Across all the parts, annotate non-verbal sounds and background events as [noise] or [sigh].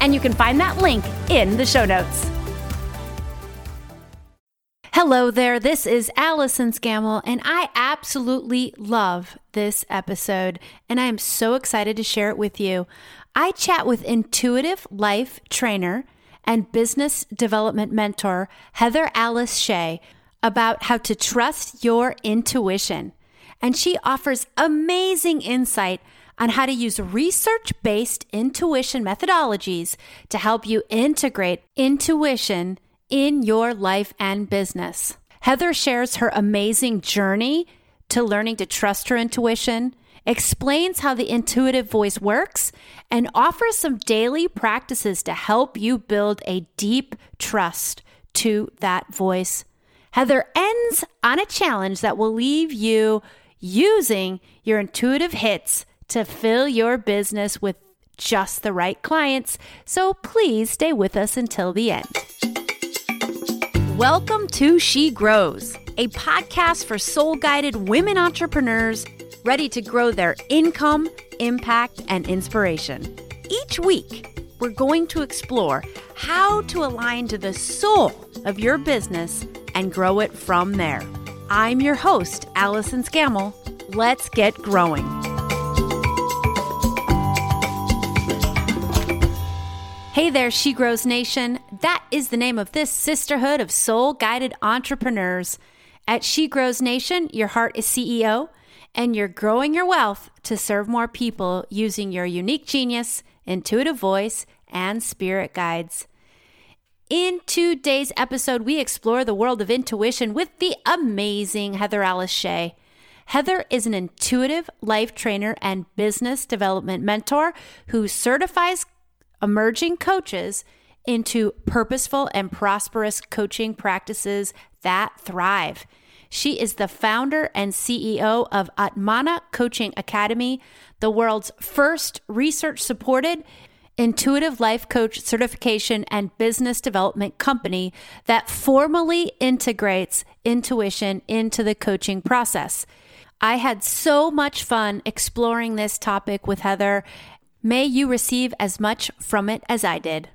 and you can find that link in the show notes. Hello there, this is Allison Scammell, and I absolutely love this episode, and I am so excited to share it with you. I chat with intuitive life trainer and business development mentor Heather Alice Shea about how to trust your intuition. And she offers amazing insight on how to use research based intuition methodologies to help you integrate intuition in your life and business. Heather shares her amazing journey to learning to trust her intuition, explains how the intuitive voice works, and offers some daily practices to help you build a deep trust to that voice. Heather ends on a challenge that will leave you using your intuitive hits to fill your business with just the right clients. So please stay with us until the end. Welcome to She Grows, a podcast for soul guided women entrepreneurs ready to grow their income, impact, and inspiration. Each week, we're going to explore how to align to the soul of your business and grow it from there. I'm your host, Allison Scammell. Let's get growing. Hey there, She Grows Nation. That is the name of this sisterhood of soul guided entrepreneurs. At She Grows Nation, your heart is CEO, and you're growing your wealth to serve more people using your unique genius, intuitive voice, and spirit guides. In today's episode, we explore the world of intuition with the amazing Heather Alice Shea. Heather is an intuitive life trainer and business development mentor who certifies emerging coaches into purposeful and prosperous coaching practices that thrive. She is the founder and CEO of Atmana Coaching Academy, the world's first research supported intuitive life coach certification and business development company that formally integrates intuition into the coaching process. I had so much fun exploring this topic with Heather, May you receive as much from it as I did.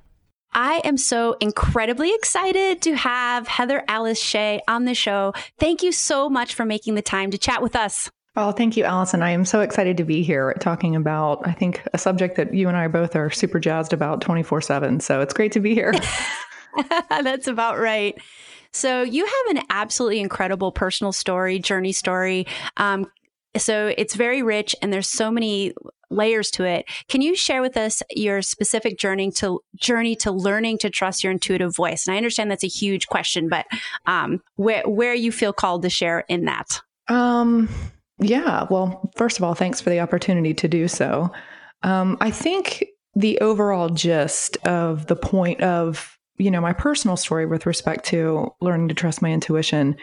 I am so incredibly excited to have Heather Alice Shea on the show. Thank you so much for making the time to chat with us. Well, thank you, Allison. I am so excited to be here talking about, I think, a subject that you and I both are super jazzed about 24 7. So it's great to be here. [laughs] [laughs] That's about right. So, you have an absolutely incredible personal story, journey story. Um, so it's very rich and there's so many layers to it. Can you share with us your specific journey to journey to learning to trust your intuitive voice? And I understand that's a huge question, but um, where where you feel called to share in that? Um, yeah. Well, first of all, thanks for the opportunity to do so. Um, I think the overall gist of the point of you know my personal story with respect to learning to trust my intuition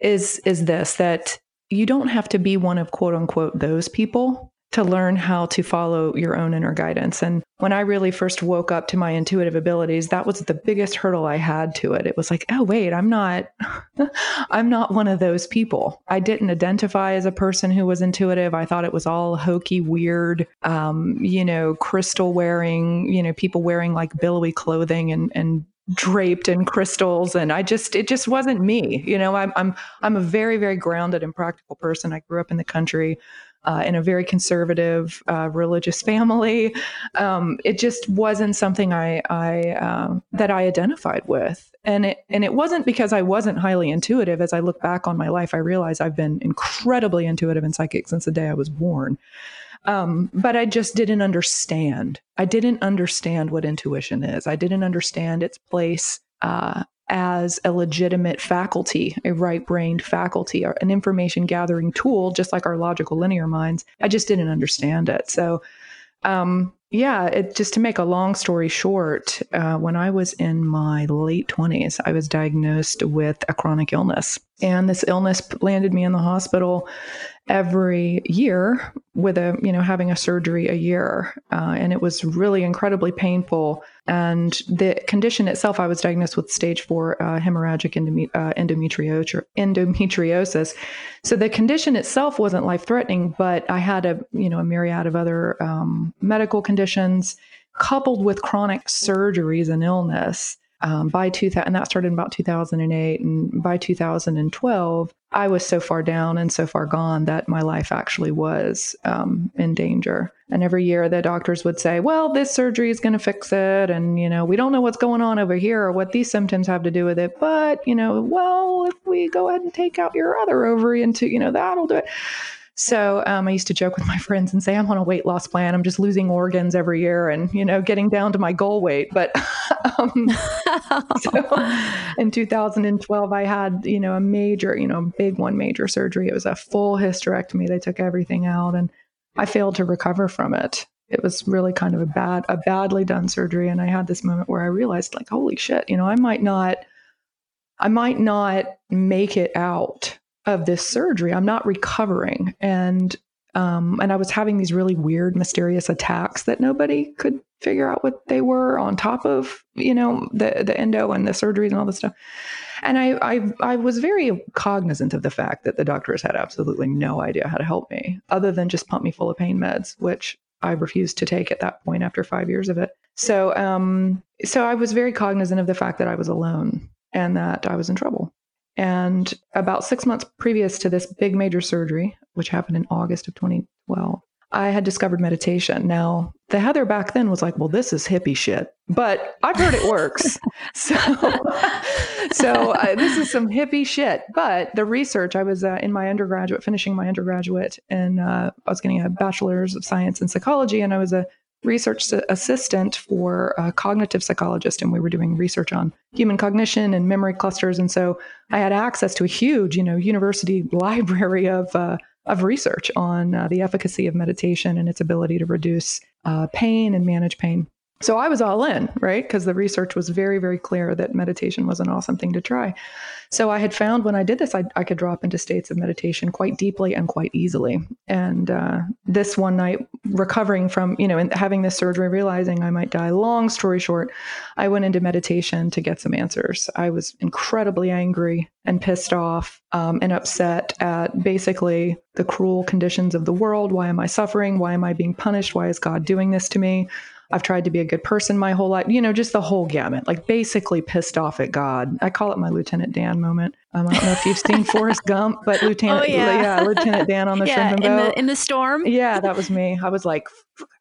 is is this that you don't have to be one of quote unquote those people to learn how to follow your own inner guidance. And when I really first woke up to my intuitive abilities, that was the biggest hurdle I had to it. It was like, oh wait, I'm not [laughs] I'm not one of those people. I didn't identify as a person who was intuitive. I thought it was all hokey, weird, um, you know, crystal wearing, you know, people wearing like billowy clothing and and draped in crystals and i just it just wasn't me you know i'm i'm i'm a very very grounded and practical person i grew up in the country uh, in a very conservative uh, religious family. Um, it just wasn't something I, I uh, that I identified with, and it and it wasn't because I wasn't highly intuitive. As I look back on my life, I realize I've been incredibly intuitive and psychic since the day I was born. Um, but I just didn't understand. I didn't understand what intuition is. I didn't understand its place uh, as a legitimate faculty, a right brained faculty, or an information gathering tool, just like our logical linear minds. I just didn't understand it. So, um, yeah, it, just to make a long story short, uh, when I was in my late 20s, I was diagnosed with a chronic illness. And this illness landed me in the hospital every year with a you know having a surgery a year uh, and it was really incredibly painful. And the condition itself i was diagnosed with stage four uh, hemorrhagic endome- uh, endometriosis, so the condition itself wasn't life threatening but i had a you know a myriad of other um, medical conditions coupled with chronic surgeries and illness um, by 2000 and that started in about 2008 and by 2012 i was so far down and so far gone that my life actually was um, in danger. And every year the doctors would say well this surgery is going to fix it and you know we don't know what's going on over here or what these symptoms have to do with it but you know well if we go ahead and take out your other ovary and to you know that'll do it so um, I used to joke with my [laughs] friends and say, I'm on a weight loss plan. I'm just losing organs every year and, you know, getting down to my goal weight. But [laughs] um, so [laughs] in 2012, I had, you know, a major, you know, big one major surgery. It was a full hysterectomy. They took everything out and I failed to recover from it. It was really kind of a bad, a badly done surgery. And I had this moment where I realized, like, holy shit, you know, I might not, I might not make it out of this surgery. I'm not recovering. And um, and I was having these really weird, mysterious attacks that nobody could figure out what they were on top of, you know, the the endo and the surgeries and all this stuff. And I, I I was very cognizant of the fact that the doctors had absolutely no idea how to help me, other than just pump me full of pain meds, which I refused to take at that point after five years of it. So um, so I was very cognizant of the fact that I was alone and that I was in trouble. And about six months previous to this big major surgery, which happened in August of 2012, I had discovered meditation. Now, the Heather back then was like, well, this is hippie shit, but I've heard it works. [laughs] so, so uh, this is some hippie shit. But the research, I was uh, in my undergraduate, finishing my undergraduate, and uh, I was getting a bachelor's of science in psychology, and I was a research assistant for a cognitive psychologist, and we were doing research on human cognition and memory clusters. And so I had access to a huge, you know, university [laughs] library of uh, of research on uh, the efficacy of meditation and its ability to reduce uh, pain and manage pain. So I was all in, right? Because the research was very, very clear that meditation was an awesome thing to try. So I had found when I did this, I, I could drop into states of meditation quite deeply and quite easily. And uh, this one night, recovering from, you know, having this surgery, realizing I might die, long story short, I went into meditation to get some answers. I was incredibly angry and pissed off um, and upset at basically the cruel conditions of the world. Why am I suffering? Why am I being punished? Why is God doing this to me? I've tried to be a good person my whole life, you know, just the whole gamut, like basically pissed off at God. I call it my Lieutenant Dan moment. Um, I don't know if you've seen [laughs] Forrest Gump, but Lieutenant, oh, yeah. yeah. Lieutenant Dan on the yeah, shrimp in the, in the storm. Yeah, that was me. I was like,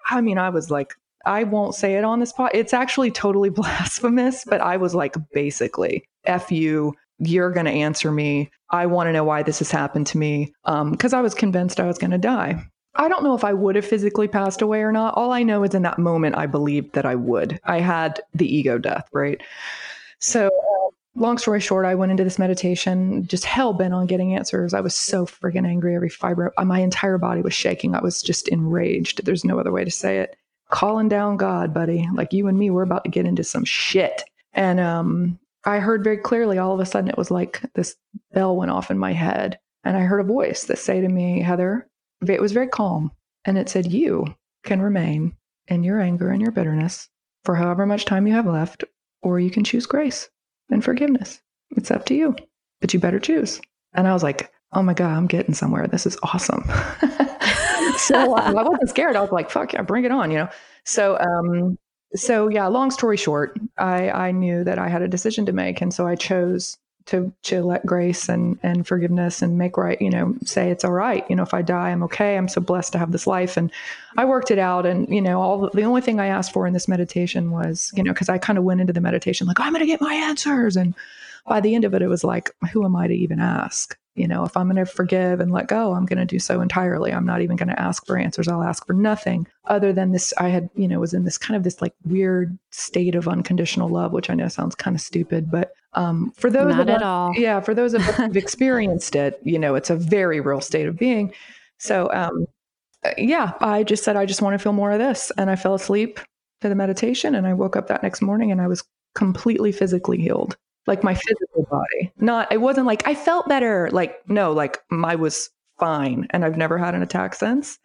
I mean, I was like, I won't say it on this spot. It's actually totally [laughs] blasphemous, but I was like, basically, F you. You're going to answer me. I want to know why this has happened to me because um, I was convinced I was going to die. I don't know if I would have physically passed away or not. All I know is in that moment, I believed that I would. I had the ego death, right? So, uh, long story short, I went into this meditation just hell bent on getting answers. I was so friggin' angry. Every fiber, my entire body was shaking. I was just enraged. There's no other way to say it. Calling down God, buddy. Like you and me, we're about to get into some shit. And um, I heard very clearly all of a sudden it was like this bell went off in my head. And I heard a voice that say to me, Heather, it was very calm. And it said, You can remain in your anger and your bitterness for however much time you have left, or you can choose grace and forgiveness. It's up to you, but you better choose. And I was like, Oh my God, I'm getting somewhere. This is awesome. [laughs] so uh, I wasn't scared. I was like, fuck yeah, bring it on, you know? So, um, so yeah, long story short, I, I knew that I had a decision to make. And so I chose to to let grace and and forgiveness and make right you know say it's all right. You know if i die i'm okay. I'm so blessed to have this life. And i worked it out. And you know all the only thing i asked for in this meditation was you know because i kind of went into the meditation like oh, i'm going to get my answers. And by the end of it it was like who am i to even ask you know if i'm going to forgive and let go i'm going to do so entirely i'm not even going to ask for answers i'll ask for nothing other than this i had you know was in this kind of this like weird state of unconditional love which i know sounds kind of stupid but um, for those not of at all yeah for those of us who've [laughs] experienced it you know it's a very real state of being so um, uh, yeah, I just said, I just want to feel more of this. And I fell asleep to the meditation. And I woke up that next morning and I was completely physically healed, like my physical body. Not, it wasn't like I felt better. Like, no, like I was fine. And I've never had an attack since.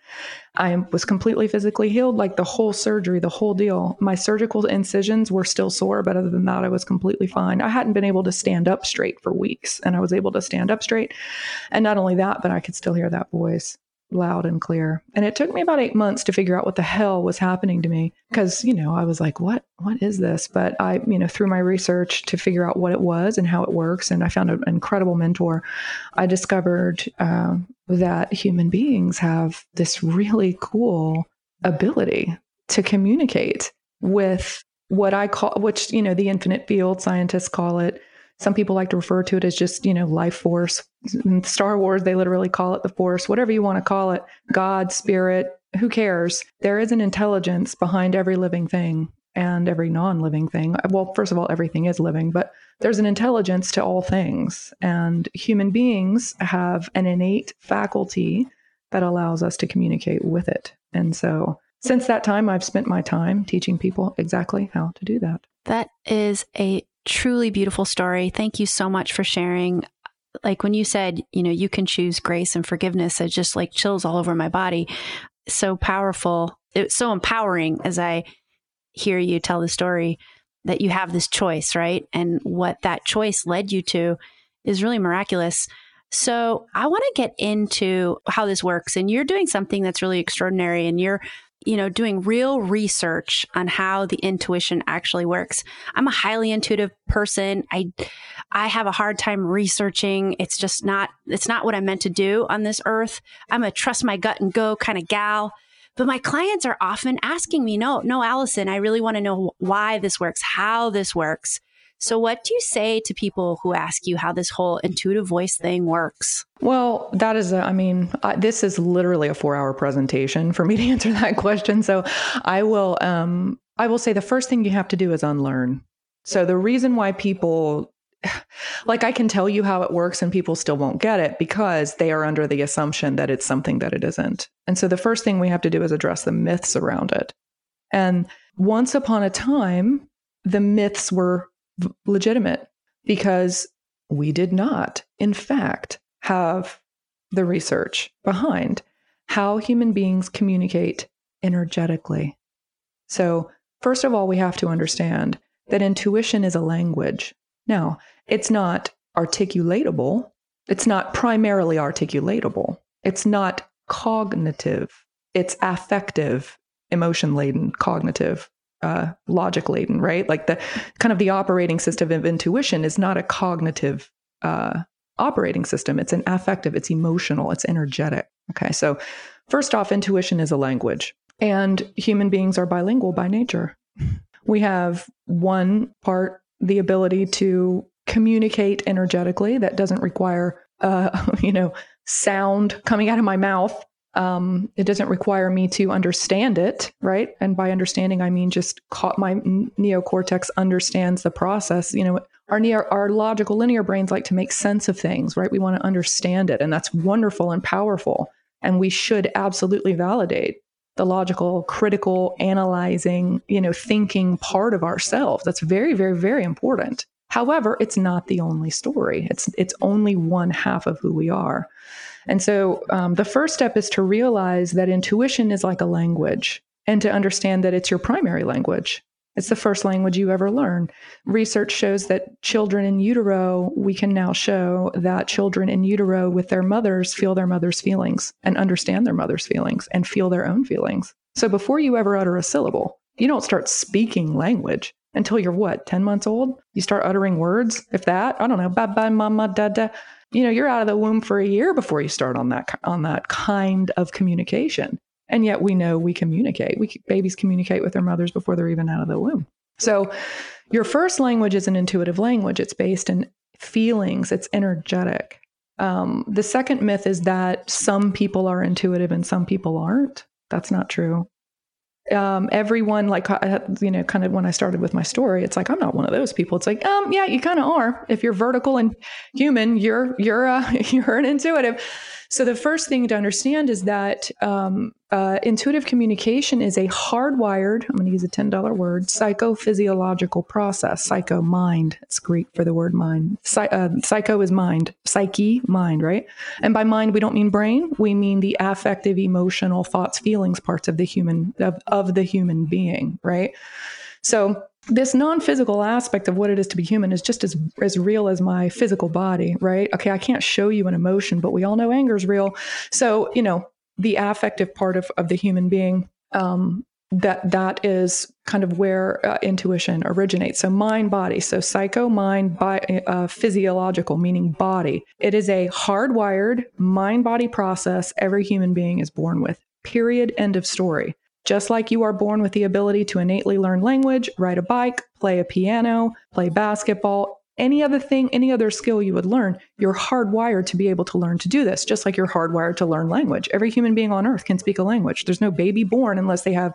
I was completely physically healed, like the whole surgery, the whole deal. My surgical incisions were still sore, but other than that, I was completely fine. I hadn't been able to stand up straight for weeks, and I was able to stand up straight. And not only that, but I could still hear that voice loud and clear. And it took me about 8 months to figure out what the hell was happening to me because, you know, I was like, what what is this? But I, you know, through my research to figure out what it was and how it works and I found an incredible mentor. I discovered uh, that human beings have this really cool ability to communicate with what I call which, you know, the infinite field scientists call it some people like to refer to it as just, you know, life force. In Star Wars, they literally call it the force, whatever you want to call it, God, spirit, who cares? There is an intelligence behind every living thing and every non living thing. Well, first of all, everything is living, but there's an intelligence to all things. And human beings have an innate faculty that allows us to communicate with it. And so since that time, I've spent my time teaching people exactly how to do that. That is a truly beautiful story. Thank you so much for sharing. Like when you said, you know, you can choose grace and forgiveness, it just like chills all over my body. So powerful. It's so empowering as I hear you tell the story that you have this choice, right? And what that choice led you to is really miraculous. So I want to get into how this works. And you're doing something that's really extraordinary and you're you know, doing real research on how the intuition actually works. I'm a highly intuitive person. I I have a hard time researching. It's just not it's not what I'm meant to do on this earth. I'm a trust my gut and go kind of gal. But my clients are often asking me, "No, no, Allison, I really want to know why this works, how this works." So, what do you say to people who ask you how this whole intuitive voice thing works? Well, that is, a, I mean, this is literally a four hour presentation for me to [laughs] answer that question. So, I will, um, I will say the first thing you have to do is unlearn. So, the reason why people [sighs] like I can tell you how it works and people still won't get it because they are under the assumption that it's something that it isn't. And so the first thing we have to do is address the myths around it. And once upon a time, the myths were legitimate because we did not, in fact, have the research behind how human beings communicate energetically. So, first of all, we have to understand that intuition is a language. Now, it's not articulatable, it's not primarily articulatable, it's not cognitive, it's affective, emotion laden, cognitive uh, logic laden, right? Like the kind of the operating system of intuition is not a cognitive uh, operating system. It's an affective, it's emotional, it's energetic. Okay. So, first off, intuition is a language, and human beings are bilingual by nature. We have one part, the ability to communicate energetically that doesn't require, uh, [laughs] you know, sound coming out of my mouth um, it doesn't require me to understand it, right? And by understanding, I mean just my neocortex understands the process. You know, our our logical linear brains like to make sense of things, right? We want to understand it, and that's wonderful and powerful. And we should absolutely validate the logical, critical, analyzing, you know, thinking part of ourselves. That's very, very, very important. However, it's not the only story. It's it's only one half of who we are. And so um, the first step is to realize that intuition is like a language and to understand that it's your primary language. It's the first language you ever learn. Research shows that children in utero, we can now show that children in utero with their mothers feel their mother's feelings and understand their mother's feelings and feel their own feelings. So before you ever utter a syllable, you don't start speaking language until you're what, 10 months old? You start uttering words, if that, I don't know, bye bye, mama, dada you know you're out of the womb for a year before you start on that on that kind of communication. And yet we know we communicate. We babies communicate with their mothers before they're even out of the womb. So your first language is an intuitive language. It's based in feelings. It's energetic. Um, the second myth is that some people are intuitive and some people aren't. That's not true um, everyone like you know kind of when i started with my story it's like i'm not one of those people. It's like um yeah you kind of are. If you're vertical and human you're you're uh, [laughs] you're an intuitive So the first thing to understand is that um, uh, intuitive communication is a hardwired, I'm going to use a $10 word, psychophysiological process. Psycho, mind. It's Greek for the word mind. Psy- uh, psycho is mind. Psyche, mind, right? And by mind, we don't mean brain. We mean the affective, emotional, thoughts, feelings parts of the human, of, of the human being, right? So this non-physical aspect of what it is to be human is just as as real as my physical body right? Okay i can't show you an emotion but we all know anger is real. So you know the affective part of, of the human being um, that that is kind of where uh, intuition originates. So mind body. So psycho mind by uh, physiological meaning body. It is a hardwired mind body process every human being is born with. Period. End of story just like you are born with the ability to innately learn language, ride a bike, play a piano, play basketball, any other thing, any other skill you would learn, you're hardwired to be able to learn to do this, just like you're hardwired to learn language. Every human being on earth can speak a language. There's no baby born unless they have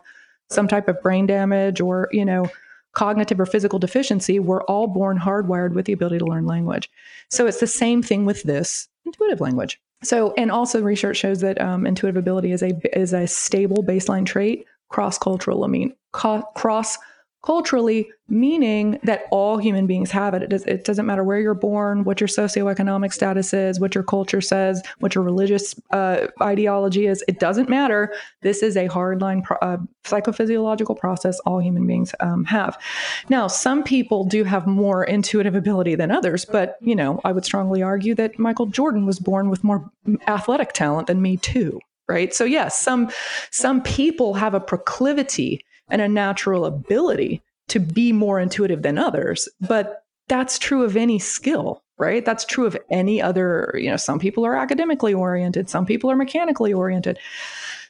some type of brain damage or, you know, cognitive or physical deficiency. We're all born hardwired with the ability to learn language. So it's the same thing with this intuitive language. So, and also research shows that um, intuitive ability is a is a stable baseline trait, cross cultural. I mean, co- cross culturally, meaning that all human beings have it. It, does, it doesn't matter where you're born, what your socioeconomic status is, what your culture says, what your religious uh, ideology is. It doesn't matter. This is a hardline pro- uh, psychophysiological process all human beings um, have. Now, some people do have more intuitive ability than others, but you know, I would strongly argue that Michael Jordan was born with more athletic talent than me too. Right. So yes, some some people have a proclivity and a natural ability to be more intuitive than others. But that's true of any skill, right? That's true of any other, you know, some people are academically oriented, some people are mechanically oriented.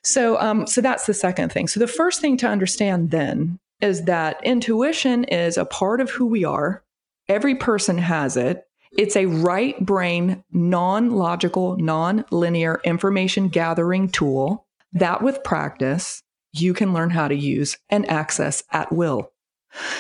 So, um, so that's the second thing. So the first thing to understand then is that intuition is a part of who we are. Every person has it. It's a right brain, non logical, non linear information gathering tool that with practice you can learn how to use and access at will.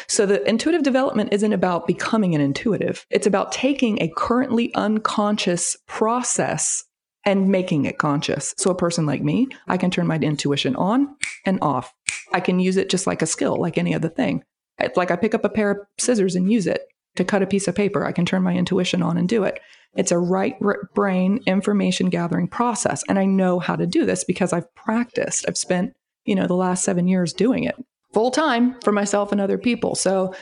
So the intuitive development isn't about becoming an intuitive. It's about taking a currently unconscious process and making it conscious. So a person like me, I can turn my intuition on and off. I can use it just like a skill, like any other thing. It's like I pick up a pair of scissors and use it to cut a piece of paper. I can turn my intuition on and do it. It's a right brain information gathering process. And I know how to do this because I've practiced. I've spent you know, the last seven years doing it full time for myself and other people. So,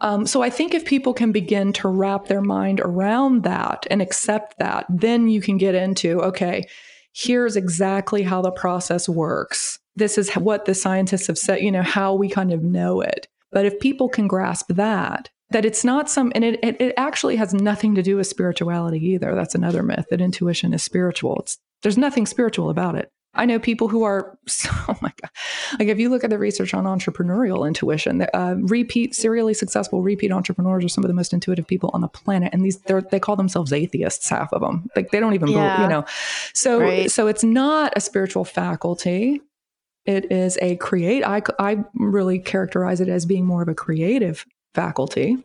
um, so I think if people can begin to wrap their mind around that and accept that, then you can get into okay, here's exactly how the process works. This is what the scientists have said, you know, how we kind of know it. But if people can grasp that, that it's not some, and it, it, it actually has nothing to do with spirituality either. That's another myth that intuition is spiritual. It's, there's nothing spiritual about it. I know people who are, [laughs] oh my God. Like if you look at the research on entrepreneurial intuition, uh, repeat, serially successful repeat entrepreneurs are some of the most intuitive people on the planet. And these, they call themselves atheists, half of them. Like they don't even, yeah. believe, you know. So, right. so it's not a spiritual faculty. It is a create. I, I really characterize it as being more of a creative faculty.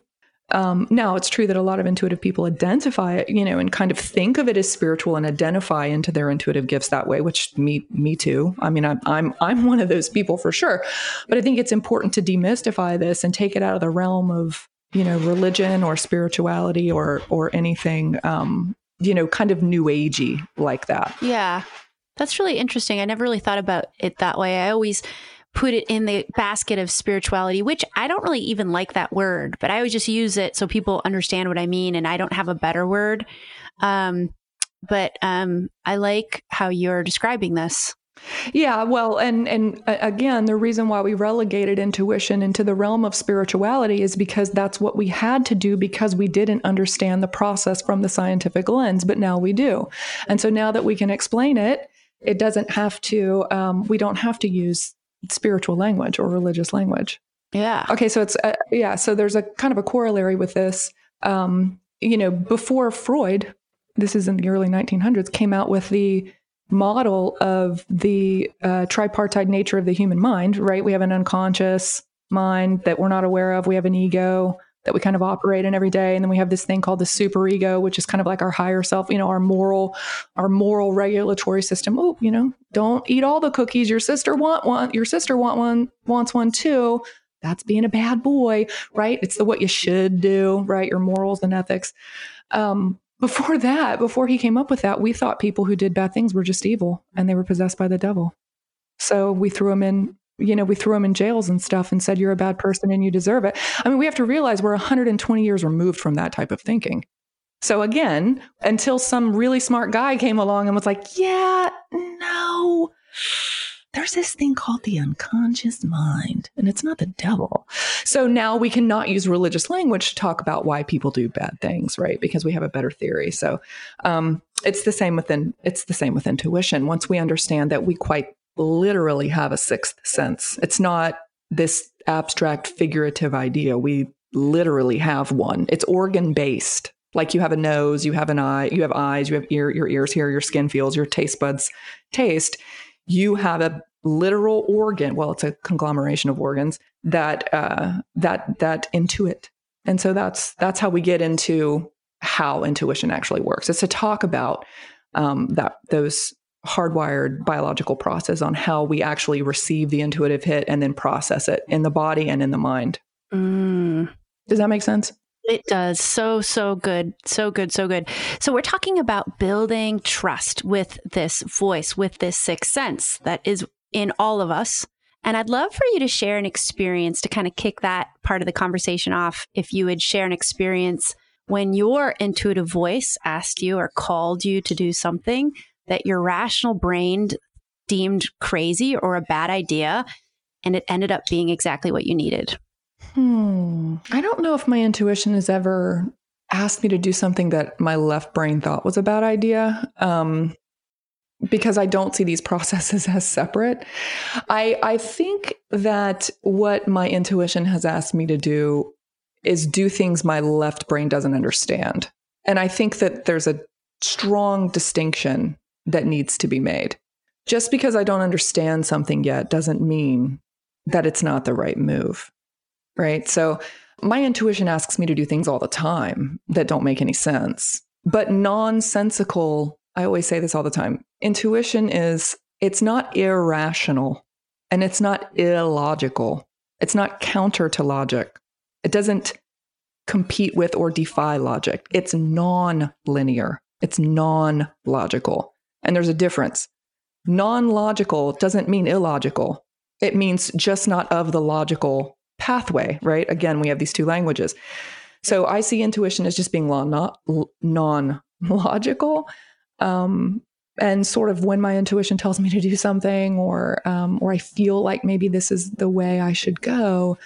Um, now, it's true that a lot of intuitive people identify it, you know, and kind of think of it as spiritual and identify into their intuitive gifts that way. Which me, me too. I mean, I'm I'm I'm [laughs] one of those people for sure. But I think it's important to demystify this and take it out of the realm of you know religion or spirituality or or anything, um, you know, kind of new agey like that. Yeah, that's really interesting. I never really thought about it that way. I always put it in the basket of spirituality, which I don't really even like that word, but I always just use it so people understand what I mean and I don't have a better word. Um, but um, I like how you're describing this. Yeah, well, and and uh, again, the reason why we relegated intuition into the realm of spirituality is because that's what we had to do because we didn't understand the process from the scientific lens, but now we do. And so now that we can explain it, it doesn't have to. Um, we don't have to use spiritual language or religious language. Yeah. Okay. So it's, uh, yeah. So there's a kind of a corollary with this. Um, you know, before Freud, this is in the early 1900s, came out with the model of the uh, tripartite nature of the human mind, right? We have an unconscious mind that we're not aware of, we have an ego, that we kind of operate in every day. And then we have this thing called the super ego which is kind of like our higher self you know our moral our moral regulatory system. Oh you know don't eat all the cookies. Your sister want one your sister want one wants one too. That's being a bad boy right? It's the what you should do right? Your morals and ethics. Um, before that before he came up with that we thought people who did bad things were just evil and they were possessed by the devil. So we threw him in you know, we threw them in jails and stuff and said, you're a bad person and you deserve it. I mean, we have to realize we're 120 years removed from that type of thinking. So again, until some really smart guy came along and was like, yeah, no, there's this thing called the unconscious mind, and it's not the devil. So now we cannot use religious language to talk about why people do bad things, right? Because we have a better theory. So um, it's the same within it's the same with intuition. Once we understand that we quite literally have a sixth sense. It's not this abstract figurative idea. We literally have one. It's organ based. Like you have a nose, you have an eye, you have eyes, you have ear, your ears hear, your skin feels, your taste buds taste. You have a literal organ. Well, it's a conglomeration of organs that uh, that that intuit. And so that's that's how we get into how intuition actually works. It's to talk about um, that those hardwired biological process on how we actually receive the intuitive hit and then process it in the body and in the mind. Mm. Does that make sense? It does. So, so good. So good. So good. So, we're talking about building trust with this voice, with this sixth sense that is in all of us. And I'd love for you to share an experience to kind of kick that part of the conversation off. If you would share an experience when your intuitive voice asked you or called you to do something that your rational brain deemed crazy or a bad idea, and it ended up being exactly what you needed? Hmm. I don't know if my intuition has ever asked me to do something that my left brain thought was a bad idea. Um, because I don't see these [laughs] processes as separate. I I think that what my intuition has asked me to do is do things my left brain doesn't understand. And I think that there's a strong distinction that needs to be made. Just because I don't understand something yet doesn't mean that it's not the right move. Right. So my intuition asks me to do things all the time that don't make any sense. But nonsensical, I always say this all the time intuition is, it's not irrational and it's not illogical. It's not counter to logic. It doesn't compete with or defy logic. It's non linear, it's non logical. And there's a difference. Non logical doesn't mean illogical, it means just not of the logical pathway, right? Again, we have these two languages. So I see intuition as just being non logical. Um, and sort of when my intuition tells me to do something or um, or I feel like maybe this is the way I should go,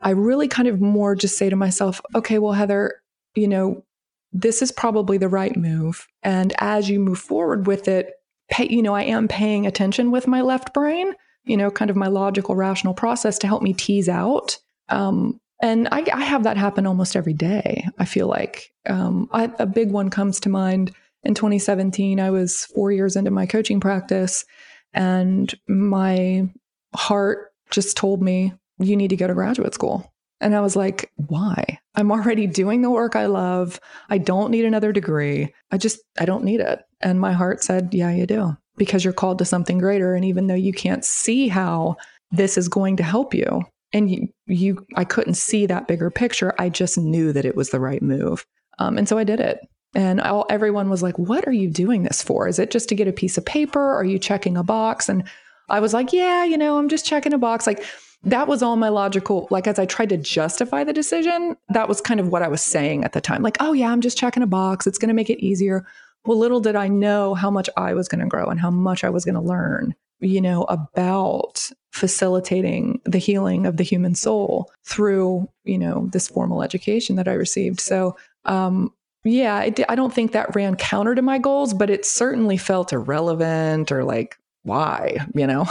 I really kind of more just say to myself, okay, well, Heather, you know, this is probably the right move. And as you move forward with it, pay, you know, I am paying attention with my left brain, you know, kind of my logical, rational process to help me tease out. Um, and I, I, have that happen almost every day. I feel like um, I, a big one comes to mind in 2017. I was four years into my coaching practice, and my heart just told me, you need to go to graduate school. And I was like, why? I'm already doing the work I love. I don't need another degree. I just, I don't need it. And my heart said, yeah, you do, because you're called to something greater. And even though you can't see how this is going to help you, and you, you I couldn't see that bigger picture, I just knew that it was the right move. Um, and so I did it. And all, everyone was like, what are you doing this for? Is it just to get a piece of paper? Are you checking a box? And I was like, yeah, you know, I'm just checking a box. Like, that was all my logical like as i tried to justify the decision that was kind of what i was saying at the time. Like oh yeah i'm just checking a box. It's going to make it easier. Well little did i know how much i was going to grow and how much i was going to learn you know about facilitating the healing of the human soul through you know this formal education that i received. So um yeah I, don't think that ran counter to my goals but it certainly felt irrelevant or like why you know?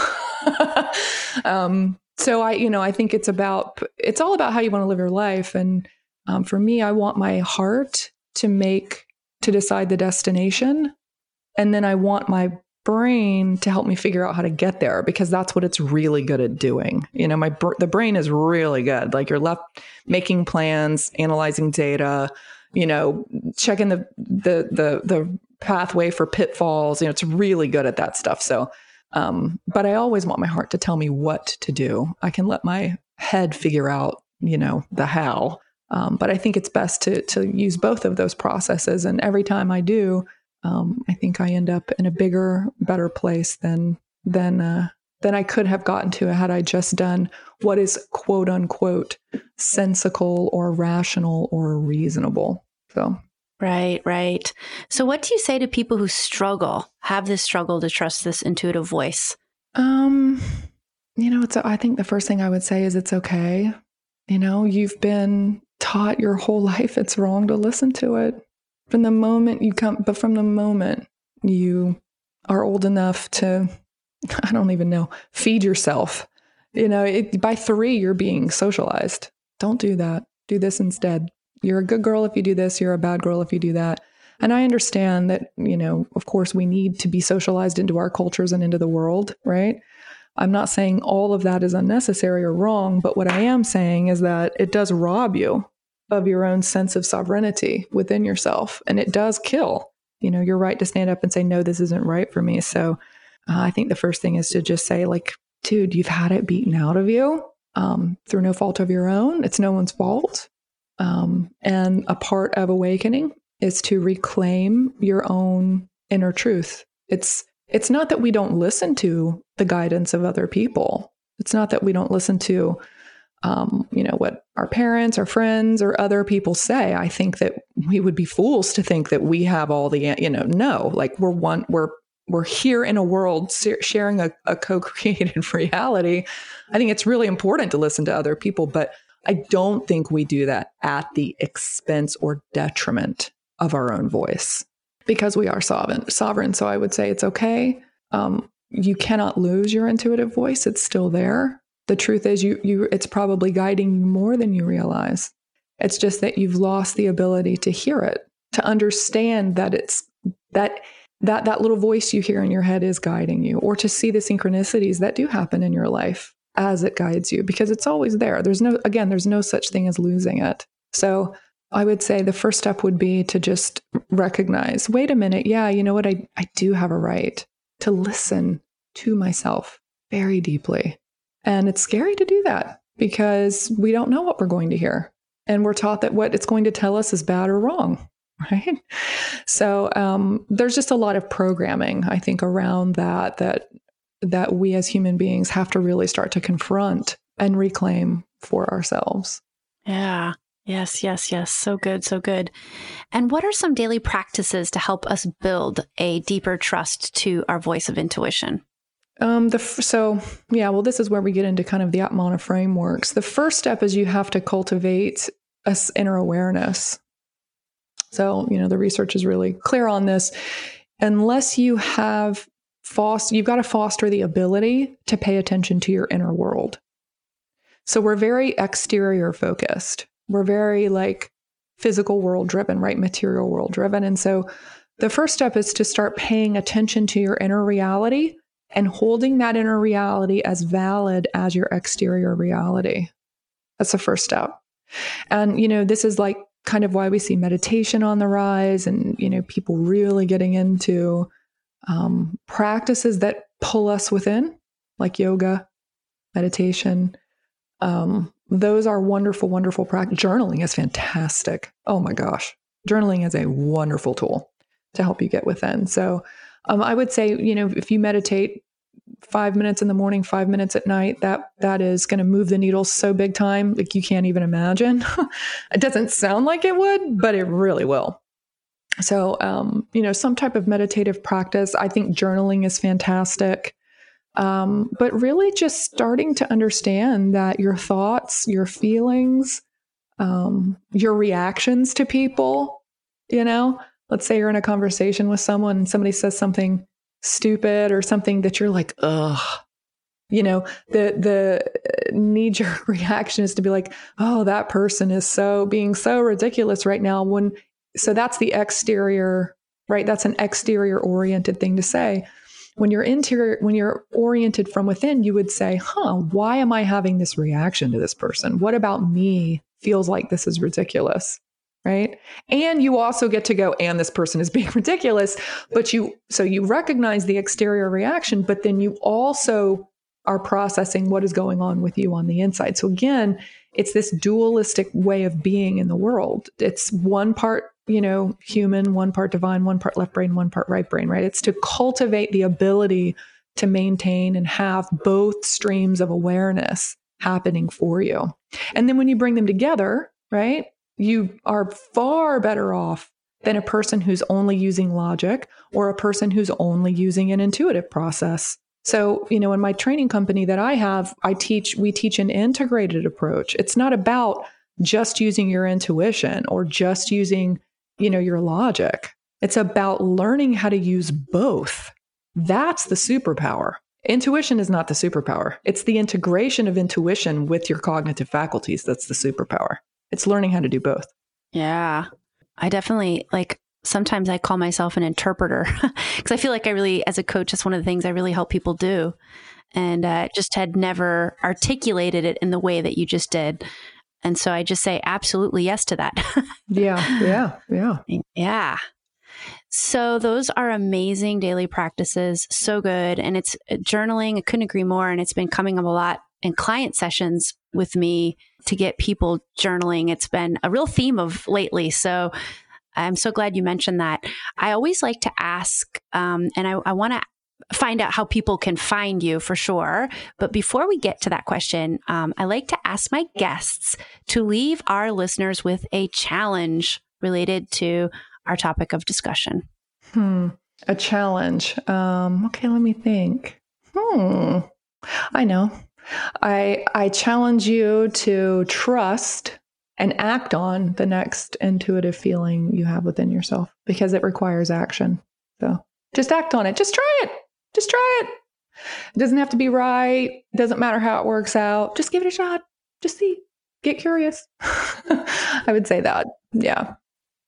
[laughs] Um so I, you know, I think it's about it's all about how you want to live your life. And um, for me, I want my heart to make to decide the destination, and then I want my brain to help me figure out how to get there because that's what it's really good at doing. You know, my br- the brain is really good. Like you're left making plans, analyzing data, you know, checking the the the the pathway for pitfalls. You know, it's really good at that stuff. So, um, but I always want my heart to tell me what to do. I can let my head figure out, you know, the how. Um, but I think it's best to to use both of those processes. And every time I do, um, I think I end up in a bigger, better place than than uh, than I could have gotten to had I just done what is quote unquote sensical or rational or reasonable. So Right, right. So what do you say to people who struggle, have this struggle to trust this intuitive voice? Um, you know, it's I think the first thing I would say is it's okay. You know, you've been taught your whole [laughs] life it's wrong to listen to it. From the moment you come but from the moment you are old enough to [laughs] I don't even know, feed yourself. You know, it, by 3 you're being socialized. Don't do that. Do this instead. You're a good girl if you do this, you're a bad girl if you do that. And I understand that, you know, of course, we need to be socialized into our cultures and into the world, right? I'm not saying all of that is unnecessary or wrong, but what I am saying is that it does rob you of your own sense of sovereignty within yourself. And it does kill, you know, your right to stand up and say, no, this isn't right for me. So uh, I think the first thing is to just say, like, dude, you've had it beaten out of you um, through no fault of your own. It's no one's fault. Um, and a part of awakening is to reclaim your own inner truth. It's it's not that we don't listen to the guidance of other people. It's not that we don't listen to, um, you know, what our parents, our friends, or other people say. I think that we would be fools to think that we have all the, you know, no. Like we're one, we're we're here in a world sharing a, a co-created [laughs] reality. I think it's really important to listen to other people, but I don't think we do that at the expense or detriment of our own voice because we are sovereign. Sovereign. So I would say it's okay. Um, you cannot lose your intuitive voice. It's still there. The truth is, you you it's probably guiding you more than you realize. It's just that you've lost the ability to hear it, to understand that it's that that that little voice you hear in your head is guiding you, or to see the synchronicities that do happen in your life as it guides you because it's always there. There's no, again, there's no such thing as losing it. So I would say the first step would be to just recognize wait a minute, yeah, you know what? I, I do have a right to listen to myself very deeply. And it's scary to do that because we don't know what we're going to hear. And we're taught that what it's going to tell us is bad or wrong. [laughs] Right. So um, there's just a lot of programming, I think, around that that that we as human beings have to really start to confront and reclaim for ourselves. Yeah. Yes, yes, yes. So good, so good. And what are some daily practices to help us build a deeper trust to our voice of intuition? Um, the so yeah, well, this is where we get into kind of the Atmana frameworks. The first step is you have to cultivate a inner awareness. So you know the research is really clear on this. Unless you have foster you've got to foster the ability to pay attention to your inner world. So we're very exterior focused. We're very like physical world driven, right? Material world driven. And so the first step is to start paying attention to your inner reality and holding that inner reality as valid as your exterior reality. That's the first step. And, you know, this is like kind of why we see meditation on the rise and, you know, people really getting into um, practices that pull us within, like yoga, meditation. Um, those are wonderful, wonderful practice. Journaling is fantastic. Oh my gosh. Journaling is a wonderful tool to help you get within. So um, I would say, you know, if you meditate five minutes in the morning, five minutes at night, that that is going to move the needle so big time, like you can't even imagine. [laughs] it doesn't sound like it would, but it really will. So, um, you know, some type of meditative practice. I think journaling is fantastic. Um, but really just starting to understand that your thoughts, your feelings, um, your reactions to people, you know, let's say you're in a conversation with someone and somebody says something stupid or something that you're like, ugh, you know, the the knee jerk [laughs] reaction is to be like, oh, that person is so being so ridiculous right now. When so that's the exterior, right? That's an exterior oriented thing to say. when you're interior, when you're oriented from within, you would say, huh, why am I having this reaction to this person? What about me feels like this is ridiculous? Right. And you also get to go, and this person is [laughs] being ridiculous. But you, so you recognize the exterior reaction, but then you also are processing what is going on with you on the inside. So again, it's this dualistic way of being in the world. It's one part you know, human, one part divine, one part left brain, one part right brain, right? It's to cultivate the ability to maintain and have both streams of awareness happening for you. And then when you bring them together, right, you are far better off than a person who's only using logic or a person who's only using an intuitive process. So, you know, in my training company that I have, I teach, we teach an integrated approach. It's not about just using your intuition or just using you know, your logic. It's about learning how to use both. That's the superpower. Intuition is not the superpower. It's the integration of intuition with your cognitive faculties that's the superpower. It's learning how to do both. Yeah. I definitely like sometimes I call myself an interpreter [laughs] because I feel like I really, as a coach, that's one of the things I really help people do. And uh, just had never articulated it in the way that you just did. And so I just say absolutely yes to that. [laughs] yeah, yeah, yeah. Yeah. So those are amazing daily practices. So good. And it's uh, journaling. I couldn't agree more. And it's been coming up a lot in client sessions with me to get people journaling. It's been a real theme of lately. So I'm so glad you mentioned that. I always like to ask, um, and I, I want to find out how people can find you for sure. But before we get to that question, um, I like to ask my guests to leave our listeners with a challenge related to our topic of discussion. Hmm. A challenge. Um, okay, let me think. Hmm. I know. I I challenge you to trust and act on the next intuitive feeling you have within yourself because it requires action. So just act on it. Just try it. Just try it. It doesn't have to be right. It doesn't matter how it works out. Just give it a shot. Just see. Get curious. [laughs] I would say that. Yeah.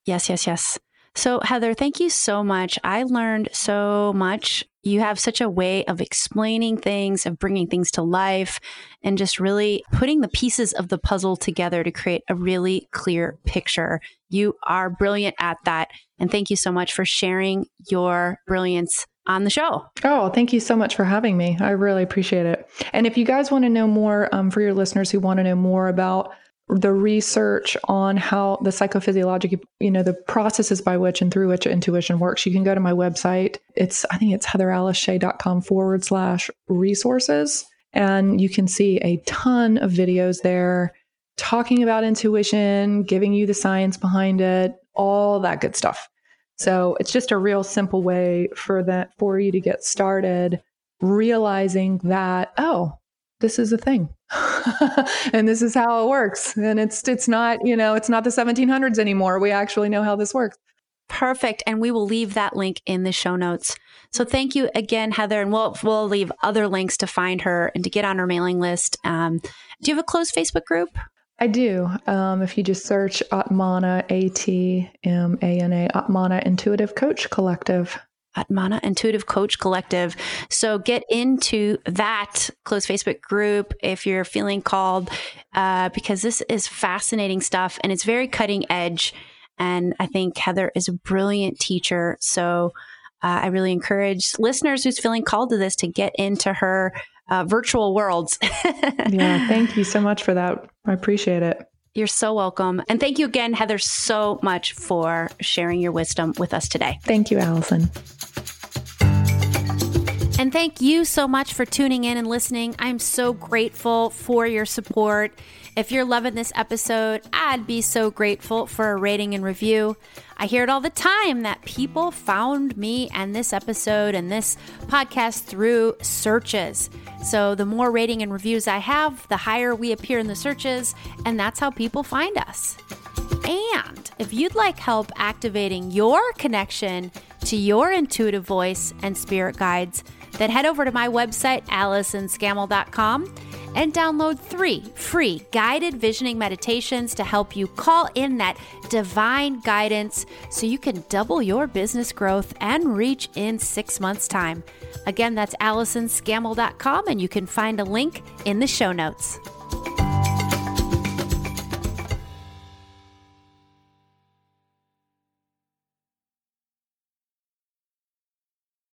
Yes, yes, yes. So, Heather, thank you so much. I learned so much. You have such a way of explaining things, of bringing things to life, and just really putting the pieces of the puzzle together to create a really clear picture. You are brilliant at that. And thank you so much for sharing your brilliance on the show. Oh, thank you so much for having me. I really appreciate it. And if you guys want to know more, um, for your listeners who want to know more about the research on how the psychophysiologic, you know, the processes by which and through which intuition works, you can go to my website. It's, I think it's heatheraliceshea.com forward slash resources. And you can see a ton of videos there talking about intuition, giving you the science behind it, all that good stuff. So it's just a real simple way for that for you to get started realizing that oh this is a thing. [laughs] And this is how it works. And it's it's not you know it's not the 1700s anymore. We actually know how this works. Perfect. And we will leave that link in the show notes. So thank you again heather. And we'll we'll leave other links to find her and to get on her mailing list. Um, do you have a closed facebook group I do. Um, if you just search Atmana, A T M A N A, Atmana Intuitive Coach Collective. Atmana Intuitive Coach Collective. So get into that closed Facebook group if you're feeling called, uh, because this is fascinating stuff and it's very cutting edge. And I think Heather is a brilliant teacher. So uh, I really encourage listeners who's feeling called to this to get into her uh, virtual worlds. [laughs] yeah, thank you so much for that. I appreciate it. You're so welcome. And thank you again, Heather, so much for sharing your wisdom with us today. Thank you, Allison. And thank you so much for tuning in and listening. I'm so grateful for your support. If you're loving this episode, I'd be so grateful for a rating and review. I hear it all the time that people found me and this episode and this podcast through searches. So the more rating and reviews I have, the higher we appear in the searches, and that's how people find us. And if you'd like help activating your connection to your intuitive voice and spirit guides, then head over to my website, AllisonScammell.com and download three free guided visioning meditations to help you call in that divine guidance so you can double your business growth and reach in six months' time. Again, that's AllisonScammell.com, and you can find a link in the show notes.